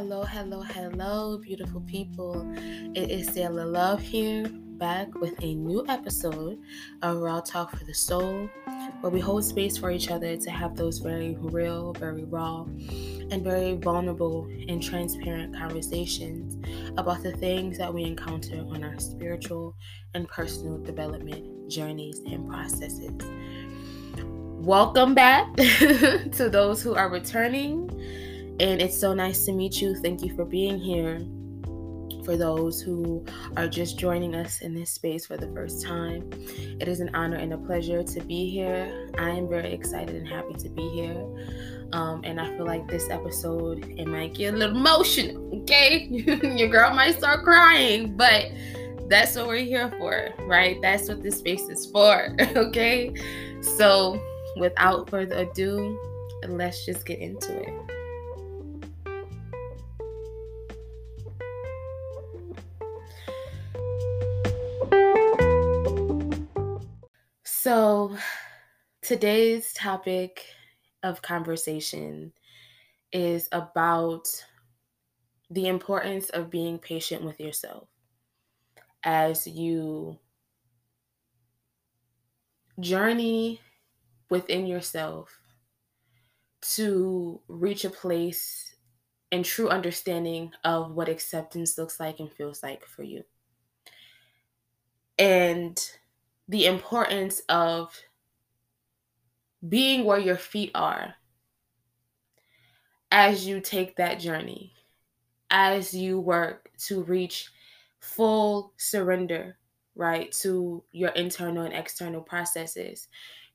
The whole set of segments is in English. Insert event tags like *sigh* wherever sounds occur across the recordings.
Hello, hello, hello, beautiful people. It is Sailor Love here, back with a new episode of Raw Talk for the Soul, where we hold space for each other to have those very real, very raw, and very vulnerable and transparent conversations about the things that we encounter on our spiritual and personal development journeys and processes. Welcome back *laughs* to those who are returning and it's so nice to meet you. Thank you for being here. For those who are just joining us in this space for the first time, it is an honor and a pleasure to be here. I am very excited and happy to be here. Um, and I feel like this episode it might get a little emotional. Okay, *laughs* your girl might start crying, but that's what we're here for, right? That's what this space is for. *laughs* Okay, so without further ado, let's just get into it. So, today's topic of conversation is about the importance of being patient with yourself as you journey within yourself to reach a place and true understanding of what acceptance looks like and feels like for you. And the importance of being where your feet are as you take that journey, as you work to reach full surrender, right, to your internal and external processes,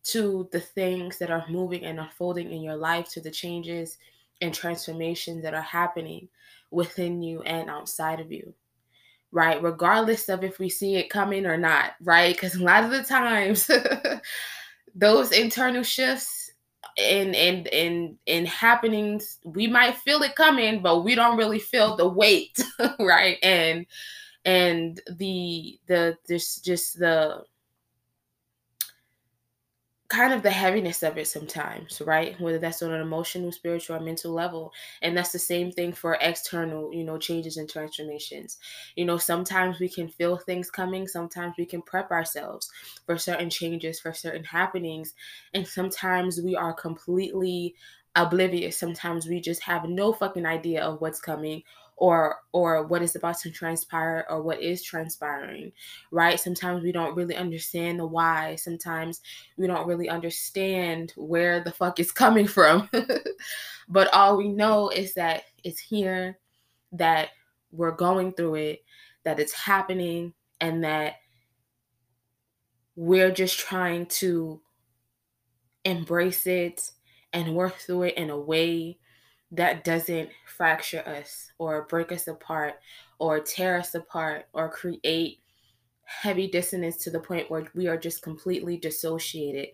to the things that are moving and unfolding in your life, to the changes and transformations that are happening within you and outside of you right? Regardless of if we see it coming or not, right? Because a lot of the times, *laughs* those internal shifts and and and and happenings, we might feel it coming, but we don't really feel the weight, *laughs* right? And and the the this just the kind of the heaviness of it sometimes, right? Whether that's on an emotional, spiritual, or mental level. And that's the same thing for external, you know, changes and transformations. You know, sometimes we can feel things coming, sometimes we can prep ourselves for certain changes, for certain happenings. And sometimes we are completely oblivious. Sometimes we just have no fucking idea of what's coming or or what is about to transpire or what is transpiring right? Sometimes we don't really understand the why. Sometimes we don't really understand where the fuck is *laughs* coming from. *laughs* But all we know is that it's here that we're going through it that it's happening and that we're just trying to embrace it and work through it in a way that doesn't fracture us or break us apart or tear us apart or create heavy dissonance to the point where we are just completely dissociated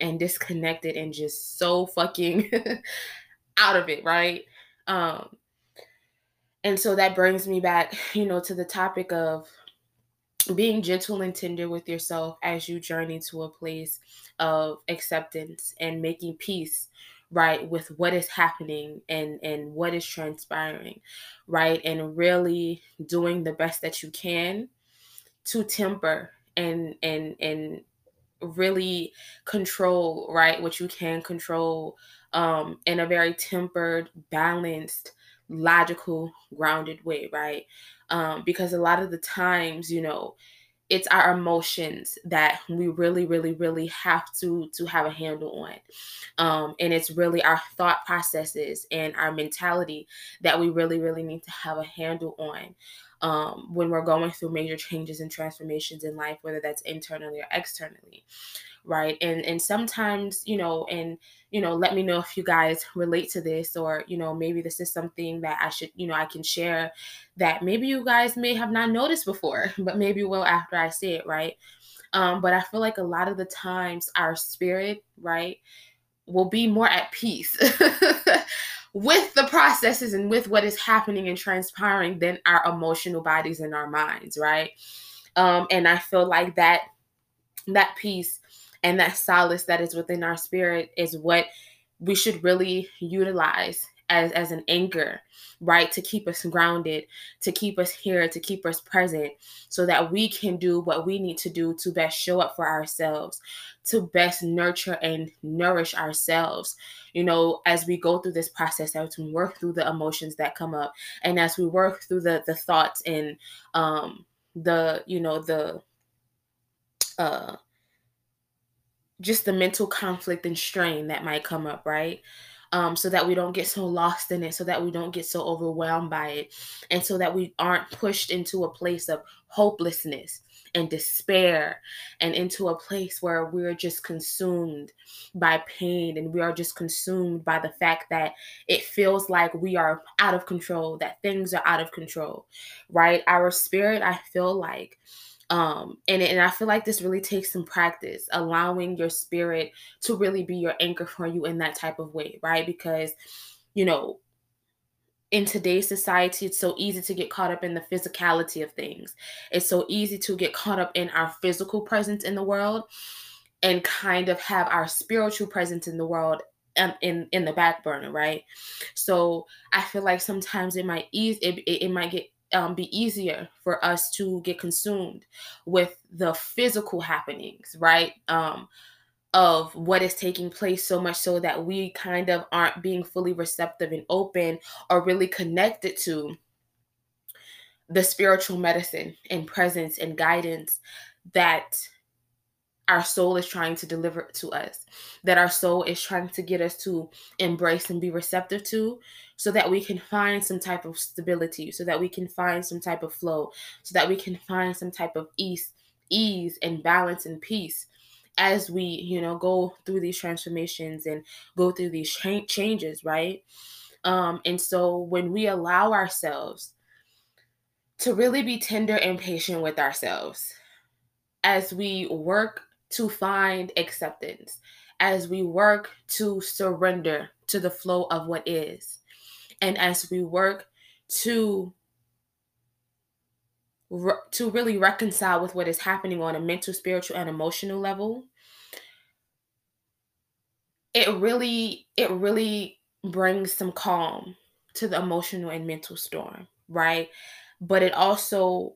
and disconnected and just so fucking *laughs* out of it, right? Um and so that brings me back, you know, to the topic of being gentle and tender with yourself as you journey to a place of acceptance and making peace right with what is happening and and what is transpiring right? And really doing the best that you can to temper and and and really control right what you can control um in a very tempered balanced logical grounded way right? Um because a lot of the times you know it's our emotions that we really really really have to to have a handle on. Um, and it's really our thought processes and our mentality that we really really need to have a handle on. Um, when we're going through major changes and transformations in life whether that's internally or externally right? And and sometimes you know and you know let me know if you guys relate to this or you know maybe this is something that i should you know i can share that maybe you guys may have not noticed before *laughs* but maybe will after i say it right? Um, but i feel like a lot of the times our spirit right will be more at peace *laughs* with the processes and with what is happening and transpiring than our emotional bodies and our minds right? Um, and i feel like that that peace and that solace that is within our spirit is what we should really utilize as as an anchor right? To keep us grounded to keep us here to keep us present so that we can do what we need to do to best show up for ourselves to best nurture and nourish ourselves you know as we go through this process as we work through the emotions that come up and as we work through the the thoughts and um the you know the uh just the mental conflict and strain that might come up right um, so that we don't get so lost in it, so that we don't get so overwhelmed by it, and so that we aren't pushed into a place of hopelessness and despair and into a place where we're just consumed by pain and we are just consumed by the fact that it feels like we are out of control, that things are out of control, right? Our spirit, I feel like, um and and i feel like this really takes some practice allowing your spirit to really be your anchor for you in that type of way right? Because you know in today's society it's so easy to get caught up in the physicality of things. It's so easy to get caught up in our physical presence in the world and kind of have our spiritual presence in the world um, in in the back burner right? So i feel like sometimes it might ease it, it, it might get um, be easier for us to get consumed with the physical happenings, right? Um, of what is taking place so much so that we kind of aren't being fully receptive and open or really connected to the spiritual medicine and presence and guidance that our soul is trying to deliver to us, that our soul is trying to get us to embrace and be receptive to, so that we can find some type of stability, so that we can find some type of flow, so that we can find some type of ease, ease and balance and peace as we, you know, go through these transformations and go through these cha- changes, right? Um, and so when we allow ourselves to really be tender and patient with ourselves as we work to find acceptance, as we work to surrender to the flow of what is, and as we work to to really reconcile with what is happening on a mental, spiritual, and emotional level, it really it really brings some calm to the emotional and mental storm, right? But it also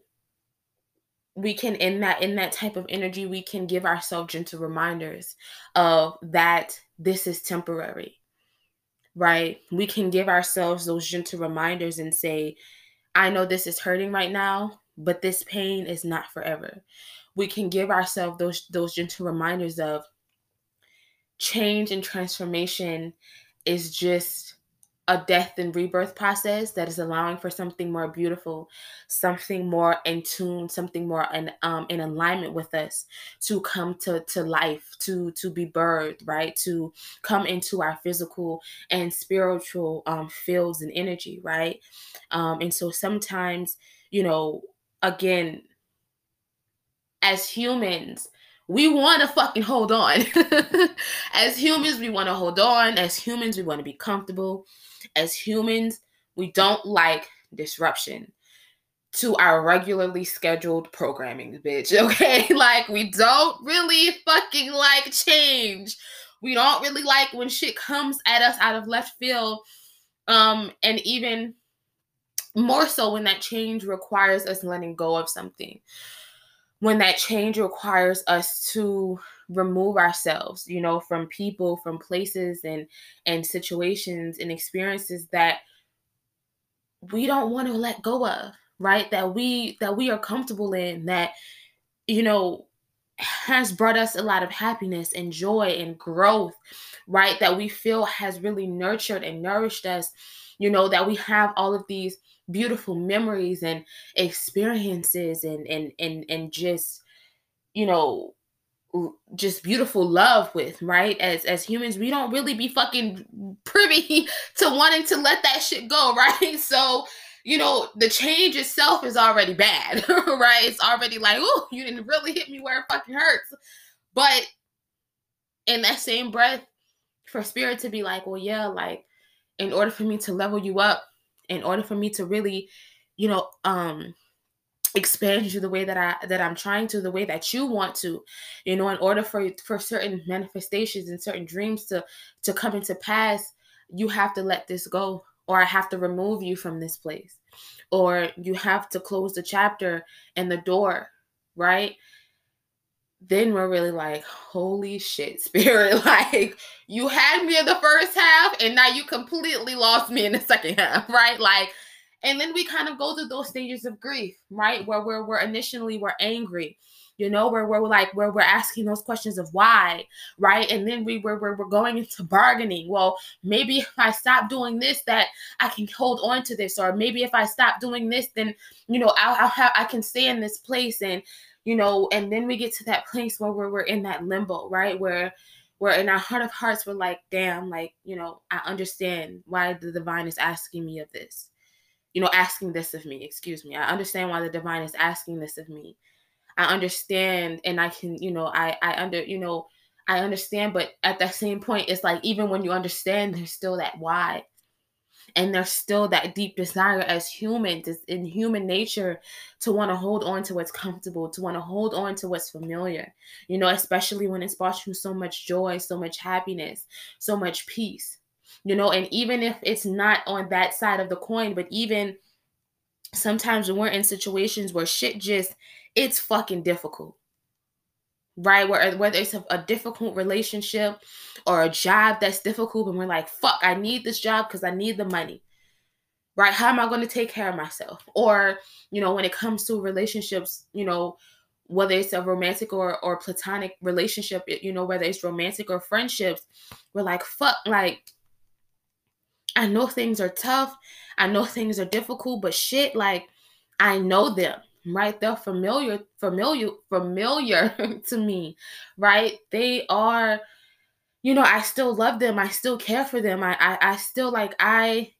we can in that in that type of energy we can give ourselves gentle reminders of that this is temporary right? We can give ourselves those gentle reminders and say i know this is hurting right now but this pain is not forever. We can give ourselves those those gentle reminders of change and transformation is just a death and rebirth process that is allowing for something more beautiful, something more in tune, something more in um in alignment with us to come to to life, to to be birthed, right? To come into our physical and spiritual um fields and energy, right? Um and so sometimes, you know, again, as humans, we want to fucking *laughs* hold on. as humans, we want to hold on. As humans, we want to be comfortable. As humans, we don't like disruption to our regularly scheduled programming, bitch. *laughs* Okay? like, we don't really fucking like change. We don't really like when shit comes at us out of left field. Um, and even more so when that change requires us letting go of something when that change requires us to remove ourselves you know from people from places and and situations and experiences that we don't want to let go of right? That we that we are comfortable in that you know has brought us a lot of happiness and joy and growth right? That we feel has really nurtured and nourished us you know that we have all of these beautiful memories and experiences and and and and just you know just beautiful love with right? As as humans we don't really be fucking privy *laughs* to wanting to let that shit go *laughs* right? So you know the change itself is already bad *laughs* right? It's already like oh you didn't really hit me where it fucking hurts. But in that same breath for spirit to be like well yeah like in order for me to level you up in order for me to really, you know, um expand you the way that I that I'm trying to, the way that you want to, you know, in order for for certain manifestations and certain dreams to to come into pass, you have to let this go or I have to remove you from this place or you have to close the chapter and the door, right? Then we're really like, holy shit, *laughs* spirit. Like, you had me in the first half and now you completely lost me in the second half, *laughs* right? Like, and then we kind of go through those stages of grief, right? Where we're, we're initially we're angry, you know, where, we're like, where we're asking those questions of why, right? And then we we're, we're, we're going into bargaining. Well, maybe if I stop doing this, that I can hold on to this, or maybe if I stop doing this, then you know, I'll, I'll have I can stay in this place, and you know, and then we get to that *laughs* place where we're, we're in that limbo, right? Where where in our heart of hearts we're like, damn, like, you know, I understand why the divine is asking me of this you know, asking this of me. Excuse me. I understand why the divine is asking this of me. I understand and I can, you know, I I under, you know, I understand, but at that same point, it's like even when you understand, there's still that why. And there's still that deep desire as humans, it's in human nature to want to hold on to what's comfortable, to want to hold on to what's familiar, you know, especially when it's brought you so much joy, so much happiness, so much peace you know and even if it's not on that side of the coin but even sometimes when we're in situations where shit just it's fucking difficult right? Where whether it's a, a, difficult relationship or a job that's difficult and we're like fuck i need this job because i need the money right? How am i going to take care of myself? Or you know when it comes to relationships you know whether it's a romantic or or platonic relationship you know whether it's romantic or friendships we're like fuck like I know things are tough. I know things are difficult, but shit, like I know them, right? They're familiar, familiar, familiar *laughs* to me, right? They are, you know, I still love them. I still care for them. I, I, I still like I,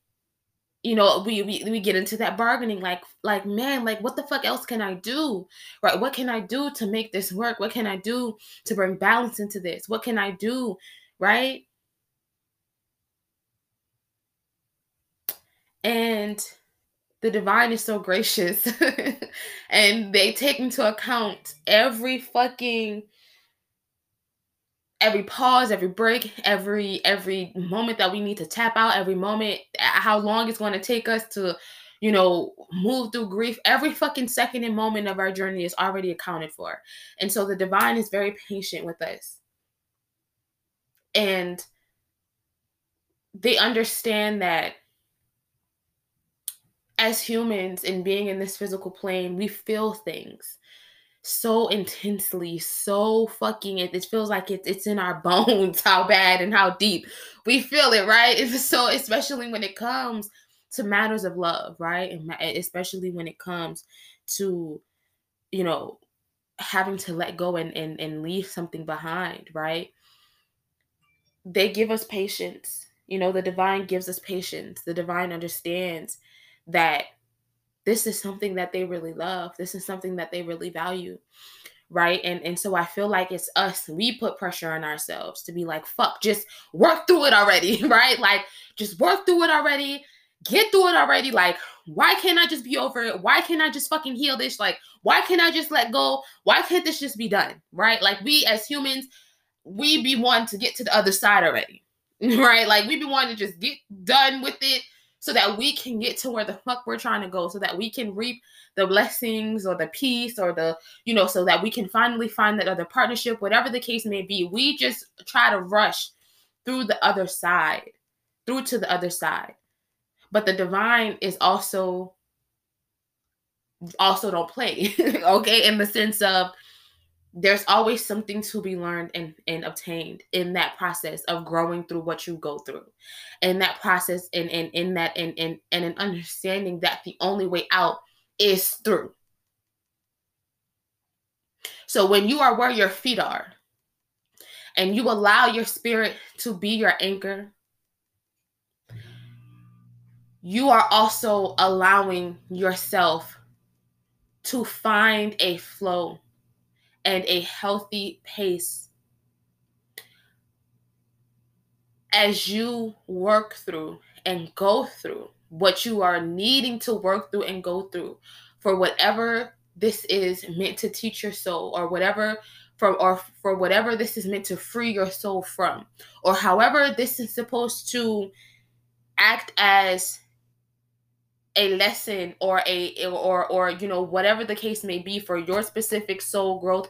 you know, we, we we get into that bargaining, like, like man, like what the fuck else can I do, right? What can I do to make this work? What can I do to bring balance into this? What can I do, right? And the divine is so gracious. *laughs* And they take into account every fucking every pause every break every every moment that we need to tap out every moment uh, how long it's going to take us to you know move through grief. Every fucking second and moment of our journey is already accounted for. And so the divine is very patient with us. And they understand that as humans and being in this physical plane, we feel things so intensely, so fucking it, it feels like it, it's in our *laughs* bones how bad and how deep we feel it, right? It's so especially when it comes to matters of love, right? And especially when it comes to, you know, having to let go and, and, and leave something behind, right? They give us patience. You know, the divine gives us patience. The divine understands that this is something that they really love. This is something that they really value. Right. And and so I feel like it's us. We put pressure on ourselves to be like, fuck, just work through it already. *laughs* Right. Like, just work through it already. Get through it already. Like, why can't I just be over it? Why can't I just fucking heal this? Like, why can't I just let go? Why can't this just be done? Right. Like, we as humans, we be wanting to get to the other side already. *laughs* Right. Like, we be wanting to just get done with it so that we can get to where the fuck we're trying to go so that we can reap the blessings or the peace or the you know so that we can finally find that other partnership whatever the case may be. We just try to rush through the other side through to the other side. But the divine is also also don't play *laughs* okay in the sense of there's always something to be learned and, and obtained in that process of growing through what you go through. And that process and, and in that and, and and an understanding that the only way out is through. So when you are where your feet are and you allow your spirit to be your anchor you are also allowing yourself to find a flow and a healthy pace as you work through and go through what you are needing to work through and go through for whatever this is meant to teach your soul or whatever for or for whatever this is meant to free your soul from or however this is supposed to act as a lesson or a or or you know whatever the case may be for your specific soul growth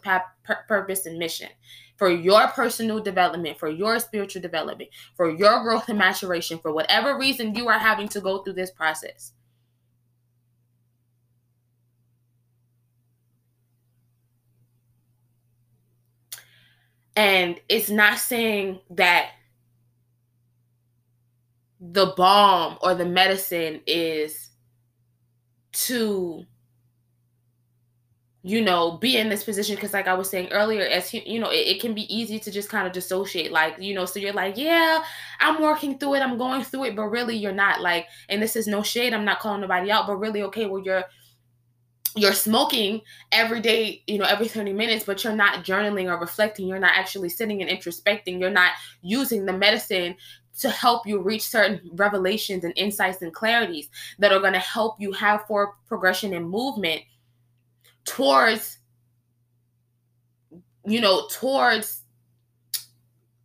purpose and mission. For your personal development for your spiritual development for your growth and maturation for whatever reason you are having to go through this process. And it's not saying that the balm or the medicine is to you know be in this position because like i was saying earlier as you know it, it, can be easy to just kind of dissociate like you know so you're like yeah i'm working through it i'm going through it but really you're not like and this is no shade i'm not calling nobody out but really okay well you're you're smoking every day, you know, every 30 minutes, but you're not journaling or reflecting. You're not actually sitting and introspecting. You're not using the medicine to help you reach certain revelations and insights and clarities that are going to help you have for progression and movement towards you know towards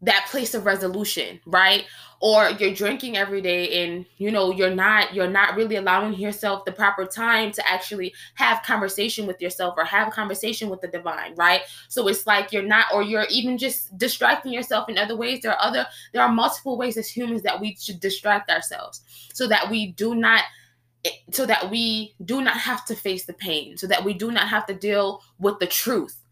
that place of resolution right? Or you're drinking every day and you know you're not you're not really allowing yourself the proper time to actually have conversation with yourself or have conversation with the divine right? So it's like you're not or you're even just distracting yourself in other ways. There are other there are multiple ways as humans that we should distract ourselves so that we do not so that we do not have to face the pain so that we do not have to deal with the truth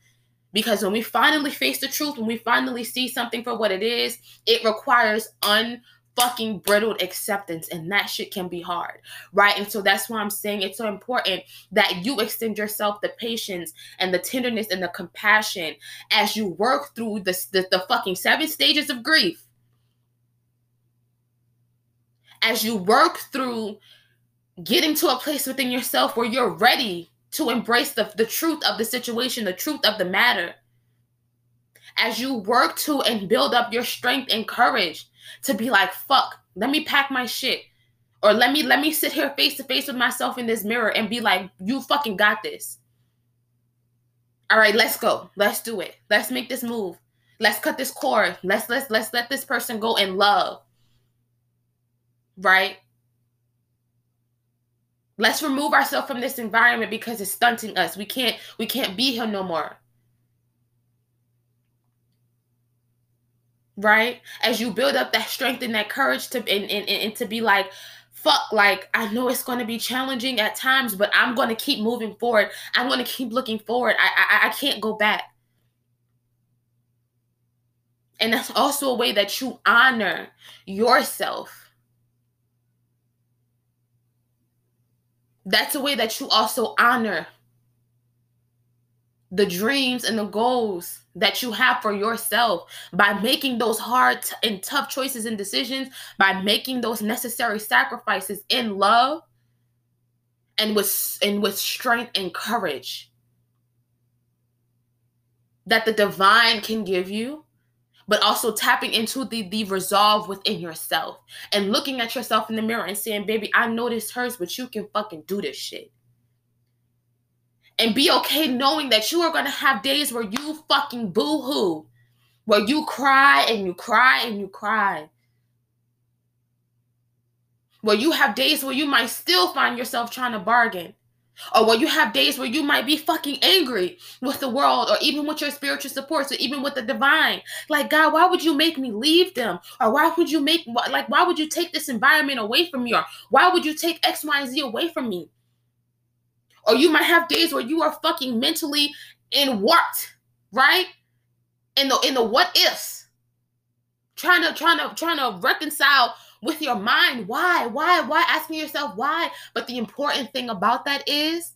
because when we finally face the truth, when we finally see something for what it is, it requires unfucking brittled acceptance, and that shit can be hard, right? And so that's why I'm saying it's so important that you extend yourself the patience and the tenderness and the compassion as you work through the, the, the fucking seven stages of grief. As you work through getting to a place within yourself where you're ready to embrace the, the truth of the situation, the truth of the matter. As you work to and build up your strength and courage to be like, fuck, let me pack my shit. Or let me let me sit here face to face with myself in this mirror and be like, you fucking got this. All right, let's go. Let's do it. Let's make this move. Let's cut this cord. Let's let's let's let this person go in love. Right? Let's remove ourselves from this environment because it's stunting us. We can't we can't be here no more. Right? As you build up that strength and that courage to and, and, and to be like, fuck, like I know it's gonna be challenging at times, but I'm gonna keep moving forward. I'm gonna keep looking forward. I I, I can't go back. And that's also a way that you honor yourself that's a way that you also honor the dreams and the goals that you have for yourself by making those hard and tough choices and decisions, by making those necessary sacrifices in love and with and with strength and courage that the divine can give you but also tapping into the the resolve within yourself and looking at yourself in the mirror and saying, "Baby, I know this hurts, but you can fucking do this shit." And be okay knowing that you are going to have days where you fucking boo-hoo, where you cry and you cry and you cry. Where you have days where you might still find yourself trying to bargain or when you have days where you might be fucking angry with the world or even with your spiritual supports or even with the divine. Like god why would you make me leave them? Or why would you make like why would you take this environment away from me? Or why would you take x y and z away from me? Or you might have days where you are fucking mentally in what right? In the in the what ifs. Trying to trying to trying to reconcile with your mind. Why? Why? Why? Asking yourself why. But the important thing about that is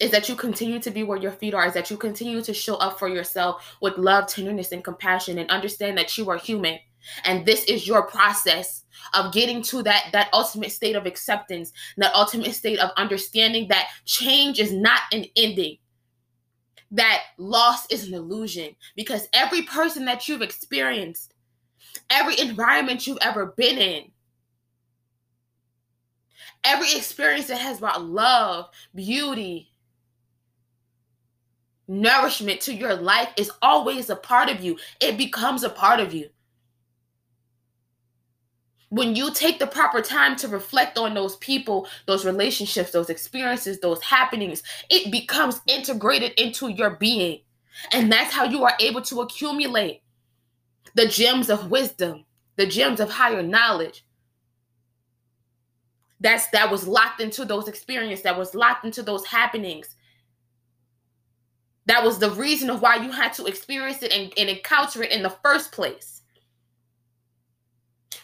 is that you continue to be where your feet are, is that you continue to show up for yourself with love, tenderness, and compassion, and understand that you are human. And this is your process of getting to that that ultimate state of acceptance, that ultimate state of understanding that change is not an ending. That loss is an illusion because every person that you've experienced every environment you've ever been in, every experience that has brought love, beauty, nourishment to your life is always a part of you. It becomes a part of you. when you take the proper time to reflect on those people, those relationships, those experiences, those happenings, it becomes integrated into your being. And that's how you are able to accumulate the gems of wisdom, the gems of higher knowledge. That's that was locked into those experiences, that was locked into those happenings. That was the reason of why you had to experience it and, and encounter it in the first place.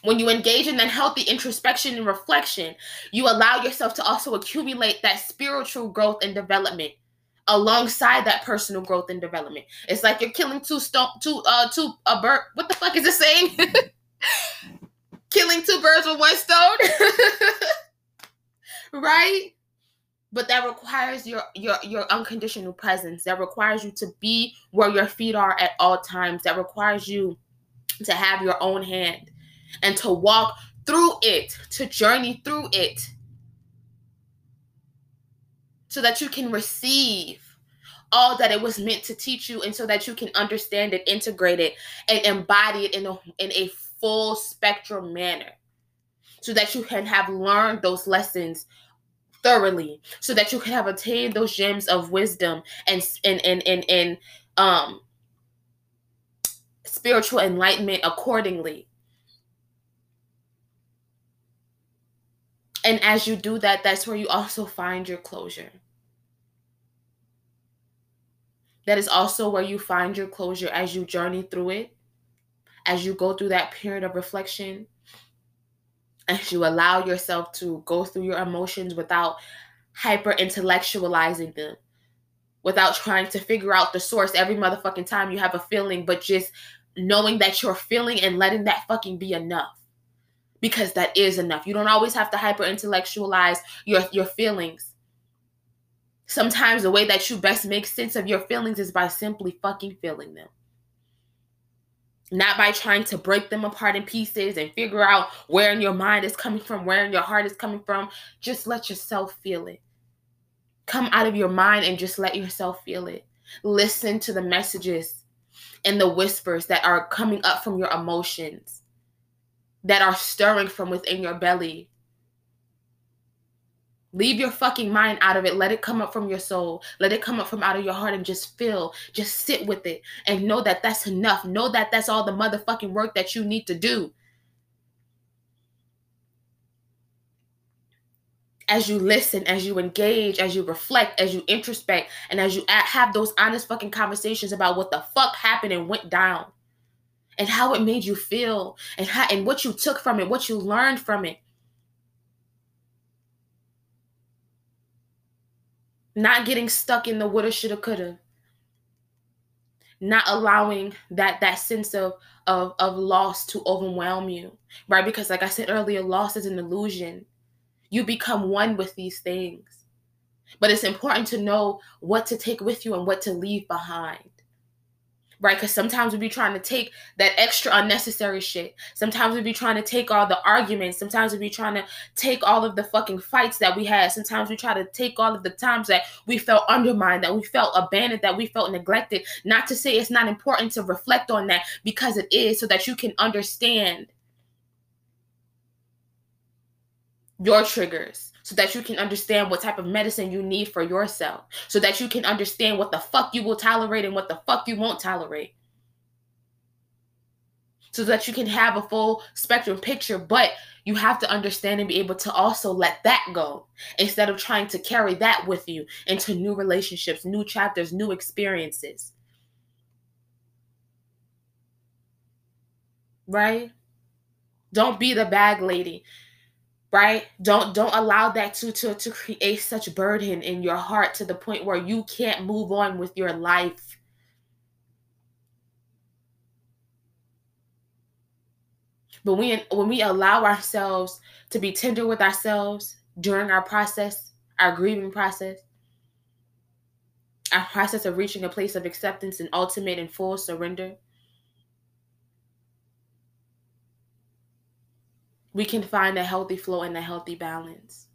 When you engage in that healthy introspection and reflection, you allow yourself to also accumulate that spiritual growth and development alongside that personal growth and development. It's like you're killing two stone two uh two a bird. What the fuck is it saying? *laughs* killing two birds with one stone. *laughs* right? But that requires your your your unconditional presence. That requires you to be where your feet are at all times. That requires you to have your own hand and to walk through it, to journey through it, so that you can receive all that it was meant to teach you and so that you can understand it, integrate it, and embody it in a, in a full spectrum manner. So that you can have learned those lessons thoroughly. So that you can have attained those gems of wisdom and and and and, and um spiritual enlightenment accordingly And as you do that, that's where you also find your closure. That is also where you find your closure as you journey through it, as you go through that period of reflection, as you allow yourself to go through your emotions without hyper intellectualizing them, without trying to figure out the source every motherfucking time you have a feeling, but just knowing that you're feeling and letting that fucking be enough because that is enough. You don't always have to hyper intellectualize your, your feelings. Sometimes the way that you best make sense of your feelings is by simply fucking feeling them. Not by trying to break them apart in pieces and figure out where in your mind is coming from, where in your heart is coming from. Just let yourself feel it. Come out of your mind and just let yourself feel it. Listen to the messages and the whispers that are coming up from your emotions that are stirring from within your belly. Leave your fucking mind out of it. Let it come up from your soul. Let it come up from out of your heart and just feel, just sit with it and know that that's enough. Know that that's all the motherfucking work that you need to do. As you listen, as you engage, as you reflect, as you introspect, and as you have those honest fucking conversations about what the fuck happened and went down and how it made you feel and how and what you took from it, what you learned from it. Not getting stuck in the woulda, shoulda, coulda. Not allowing that that sense of of of loss to overwhelm you, right? Because like I said earlier, loss is an illusion. You become one with these things. But it's important to know what to take with you and what to leave behind right? Because sometimes we be trying to take that extra unnecessary shit. Sometimes we be trying to take all the arguments. Sometimes we be trying to take all of the fucking fights that we had. Sometimes we try to take all of the times that we felt undermined, that we felt abandoned, that we felt neglected. Not to say it's not important to reflect on that because it is so that you can understand your triggers so that you can understand what type of medicine you need for yourself, so that you can understand what the fuck you will tolerate and what the fuck you won't tolerate. So that you can have a full spectrum picture, but you have to understand and be able to also let that go instead of trying to carry that with you into new relationships, new chapters, new experiences. Right? Don't be the bag lady right? Don't don't allow that to to to create such burden in your heart to the point where you can't move on with your life. But when when we allow ourselves to be tender with ourselves during our process our grieving process our process of reaching a place of acceptance and ultimate and full surrender we can find a healthy flow and a healthy balance.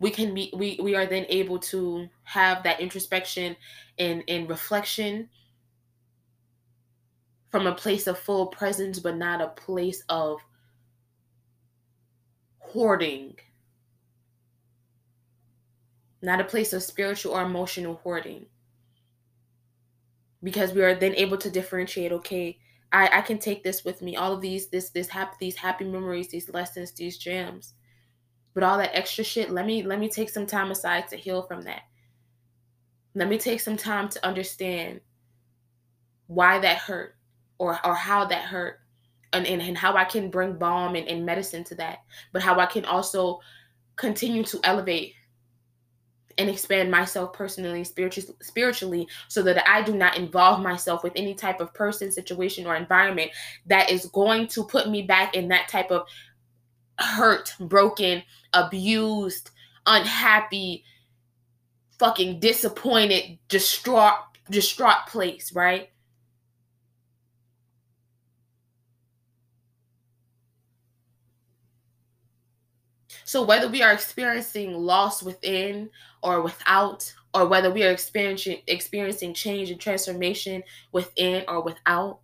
We can be we we are then able to have that introspection and, and reflection from a place of full presence, but not a place of hoarding. Not a place of spiritual or emotional hoarding. Because we are then able to differentiate, okay, I, I can take this with me, all of these, this, this happy these happy memories, these lessons, these gems. But all that extra shit, let me let me take some time aside to heal from that. Let me take some time to understand why that hurt or or how that hurt and, and, and how I can bring balm and, and medicine to that, but how I can also continue to elevate and expand myself personally, spiritually, spiritually, so that I do not involve myself with any type of person, situation, or environment that is going to put me back in that type of hurt, broken, abused, unhappy, fucking disappointed, distraught, distraught place, right? So whether we are experiencing loss within or without, or whether we are experiencing experiencing change and transformation within or without,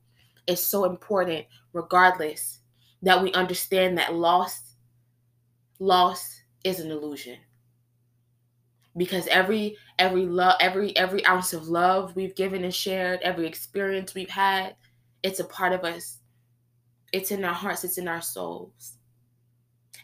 it's so important, regardless, that we understand that loss, loss is an illusion. Because every every love, every every ounce of love we've given and shared, every experience we've had, it's a part of us. It's in our hearts, it's in our souls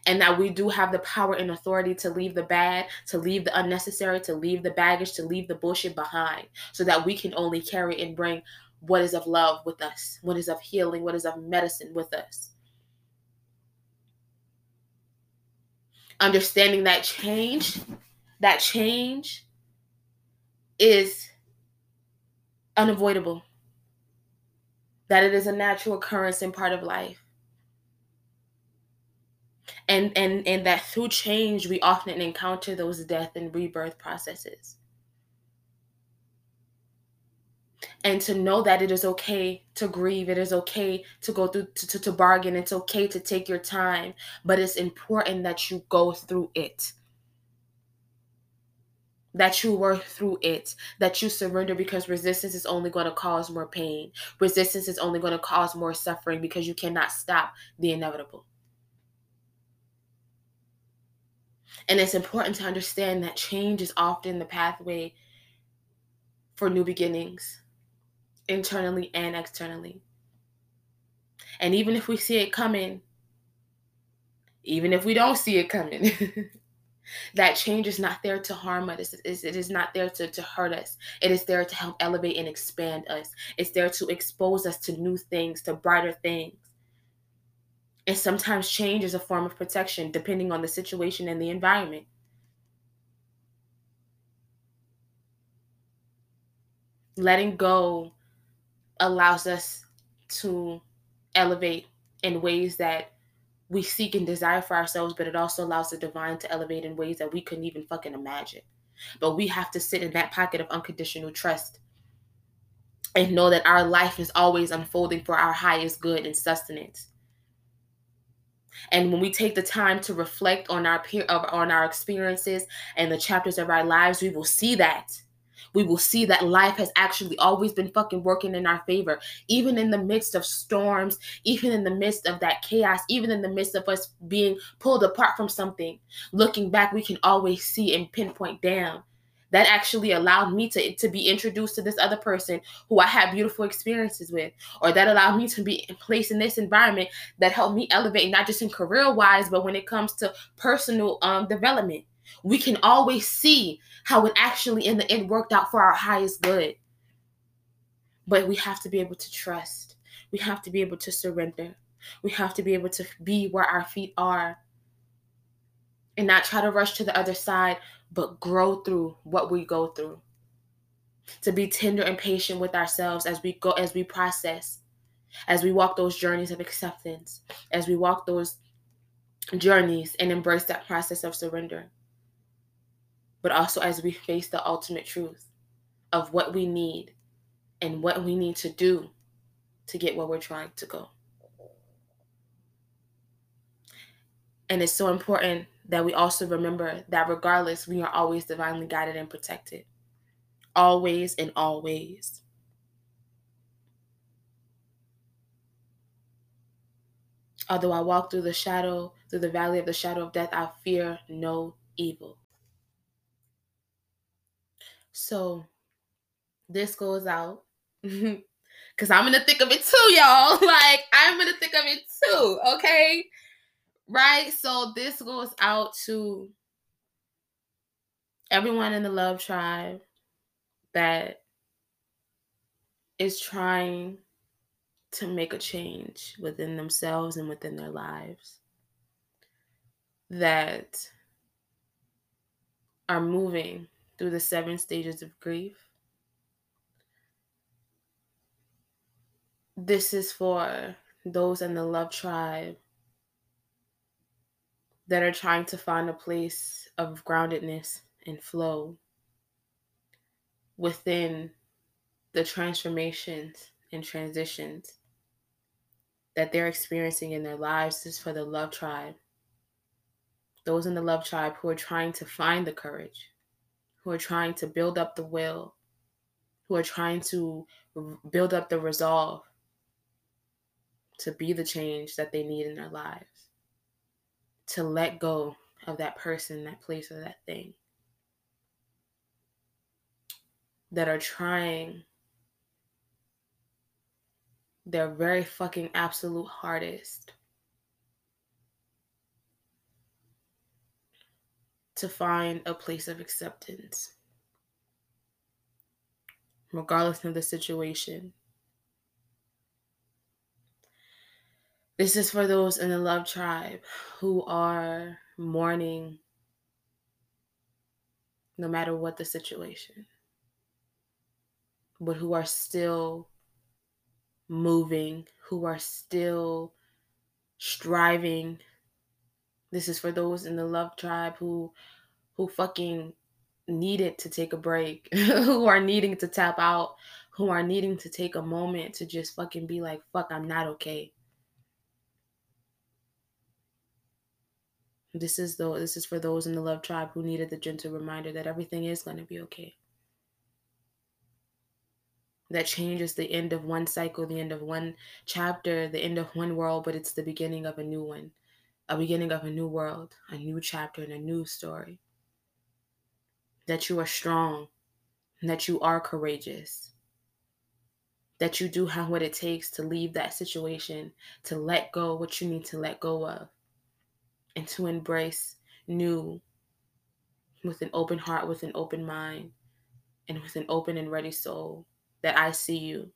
and that we do have the power and authority to leave the bad, to leave the unnecessary, to leave the baggage, to leave the bullshit behind, so that we can only carry and bring what is of love with us, what is of healing, what is of medicine with us. Understanding that change, that change is unavoidable, that it is a natural occurrence and part of life and and and that through change we often encounter those death and rebirth processes and to know that it is okay to grieve it is okay to go through to, to, to bargain it's okay to take your time but it's important that you go through it that you work through it, that you surrender because resistance is only going to cause more pain. Resistance is only going to cause more suffering because you cannot stop the inevitable. And it's important to understand that change is often the pathway for new beginnings, internally and externally. And even if we see it coming, even if we don't see it coming, *laughs* that change is not there to harm us. It is not there to, to hurt us. It is there to help elevate and expand us. It's there to expose us to new things, to brighter things. And sometimes change is a form of protection depending on the situation and the environment. Letting go allows us to elevate in ways that we seek and desire for ourselves, but it also allows the divine to elevate in ways that we couldn't even fucking imagine. But we have to sit in that pocket of unconditional trust and know that our life is always unfolding for our highest good and sustenance. And when we take the time to reflect on our peer on our experiences and the chapters of our lives, we will see that. We will see that life has actually always been fucking working in our favor, even in the midst of storms, even in the midst of that chaos, even in the midst of us being pulled apart from something. Looking back, we can always see and pinpoint down that actually allowed me to, to be introduced to this other person who I had beautiful experiences with, or that allowed me to be placed in this environment that helped me elevate, not just in career wise, but when it comes to personal um, development. We can always see how it actually in the end worked out for our highest good. But we have to be able to trust. We have to be able to surrender. We have to be able to be where our feet are and not try to rush to the other side but grow through what we go through. To be tender and patient with ourselves as we go, as we process, as we walk those journeys of acceptance, as we walk those journeys and embrace that process of surrender. But also as we face the ultimate truth of what we need and what we need to do to get where we're trying to go. And it's so important that we also remember that regardless, we are always divinely guided and protected. Always and always. Although I walk through the shadow, through the valley of the shadow of death, I fear no evil. So this goes out. *laughs* Cause I'm in the thick of it too, y'all. *laughs* Like I'm in the thick of it too, okay? Right? So this goes out to everyone in the love tribe that is trying to make a change within themselves and within their lives that are moving through the seven stages of grief. This is for those in the love tribe that are trying to find a place of groundedness and flow within the transformations and transitions that they're experiencing in their lives is for the love tribe. Those in the love tribe who are trying to find the courage, who are trying to build up the will, who are trying to build up the resolve to be the change that they need in their lives, to let go of that person, that place, or that thing. That are trying their very fucking absolute hardest to find a place of acceptance, regardless of the situation. This is for those in the love tribe who are mourning no matter what the situation, but who are still moving, who are still striving. This is for those in the love tribe who who fucking needed to take a break, *laughs* who are needing to tap out, who are needing to take a moment to just fucking be like, fuck, I'm not okay. This is though this is for those in the love tribe who needed the gentle reminder that everything is gonna be okay that change is the end of one cycle, the end of one chapter, the end of one world, but it's the beginning of a new one, a beginning of a new world, a new chapter, and a new story. That you are strong, that you are courageous, that you do have what it takes to leave that situation, to let go what you need to let go of, and to embrace new with an open heart, with an open mind, and with an open and ready soul that I see you,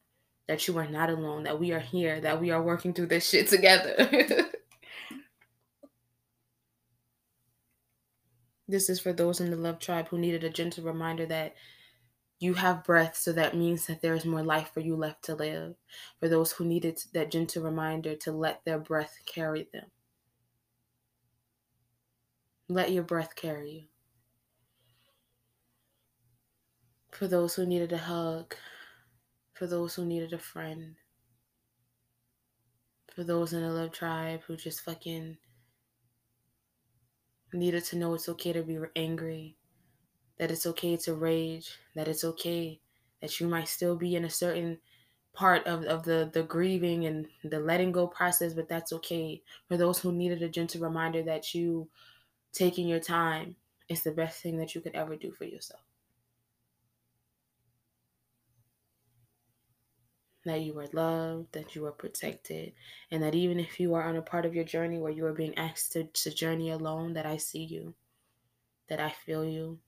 that you are not alone, that we are here, that we are working through this shit together. *laughs* this is for those in the love tribe who needed a gentle reminder that you have breath, so that means that there is more life for you left to live. For those who needed that gentle reminder to let their breath carry them. Let your breath carry you. For those who needed a hug, for those who needed a friend, for those in the love tribe who just fucking needed to know it's okay to be angry, that it's okay to rage, that it's okay that you might still be in a certain part of, of the, the grieving and the letting go process, but that's okay. For those who needed a gentle reminder that you taking your time is the best thing that you could ever do for yourself. that you are loved, that you are protected, and that even if you are on a part of your journey where you are being asked to, to journey alone, that I see you, that I feel you,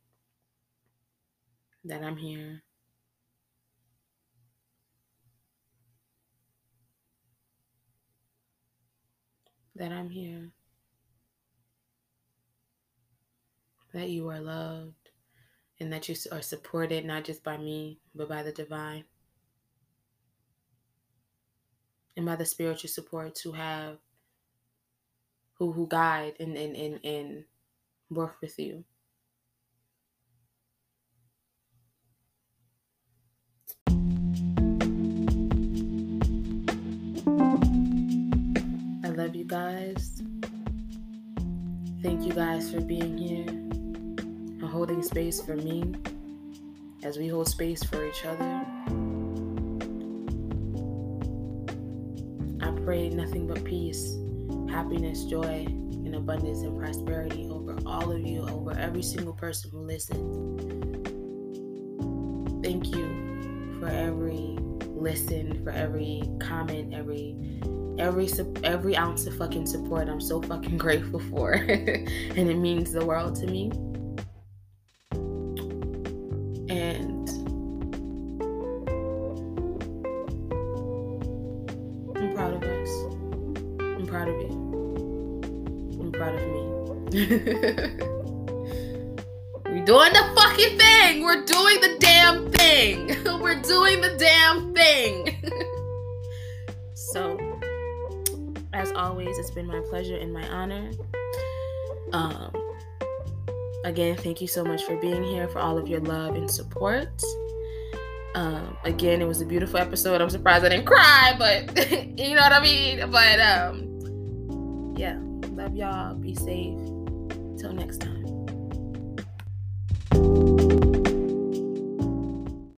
that I'm here. That I'm here. That you are loved and that you are supported not just by me, but by the divine. and by the spiritual support to have who who guide and and and, and work with you. I love you guys. Thank you guys for being here holding space for me as we hold space for each other. I pray nothing but peace happiness, joy, and abundance and prosperity over all of you, over every single person who listens. Thank you for every listen, for every comment, every every every ounce of fucking support. I'm so fucking *laughs* grateful for, *laughs* and it means the world to me. Again, thank you so much for being here, for all of your love and support. Um, again, it was a beautiful episode. I'm surprised I didn't cry, but *laughs* you know what I mean. But um, yeah, love y'all. Be safe. Till next time.